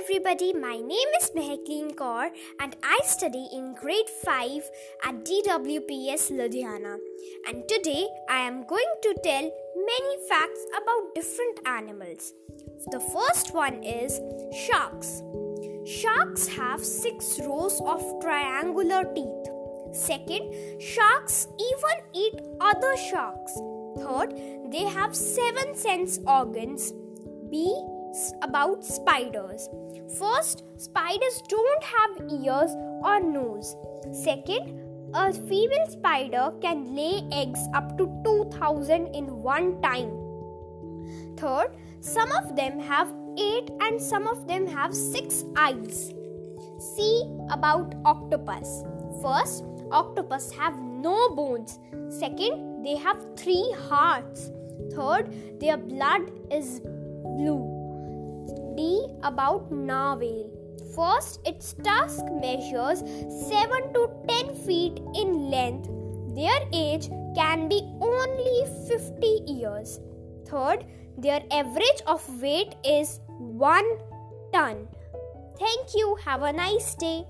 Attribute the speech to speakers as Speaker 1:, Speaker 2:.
Speaker 1: everybody, my name is Mehakleen Kaur and I study in grade 5 at DWPS Ludhiana. And today I am going to tell many facts about different animals. The first one is sharks. Sharks have 6 rows of triangular teeth. Second, sharks even eat other sharks. Third, they have 7 sense organs. B about spiders. First, spiders don't have ears or nose. Second, a female spider can lay eggs up to 2000 in one time. Third, some of them have 8 and some of them have 6 eyes. See about octopus. First, octopus have no bones. Second, they have 3 hearts. Third, their blood is blue. D about narwhal. First, its tusk measures 7 to 10 feet in length. Their age can be only 50 years. Third, their average of weight is 1 ton. Thank you. Have a nice day.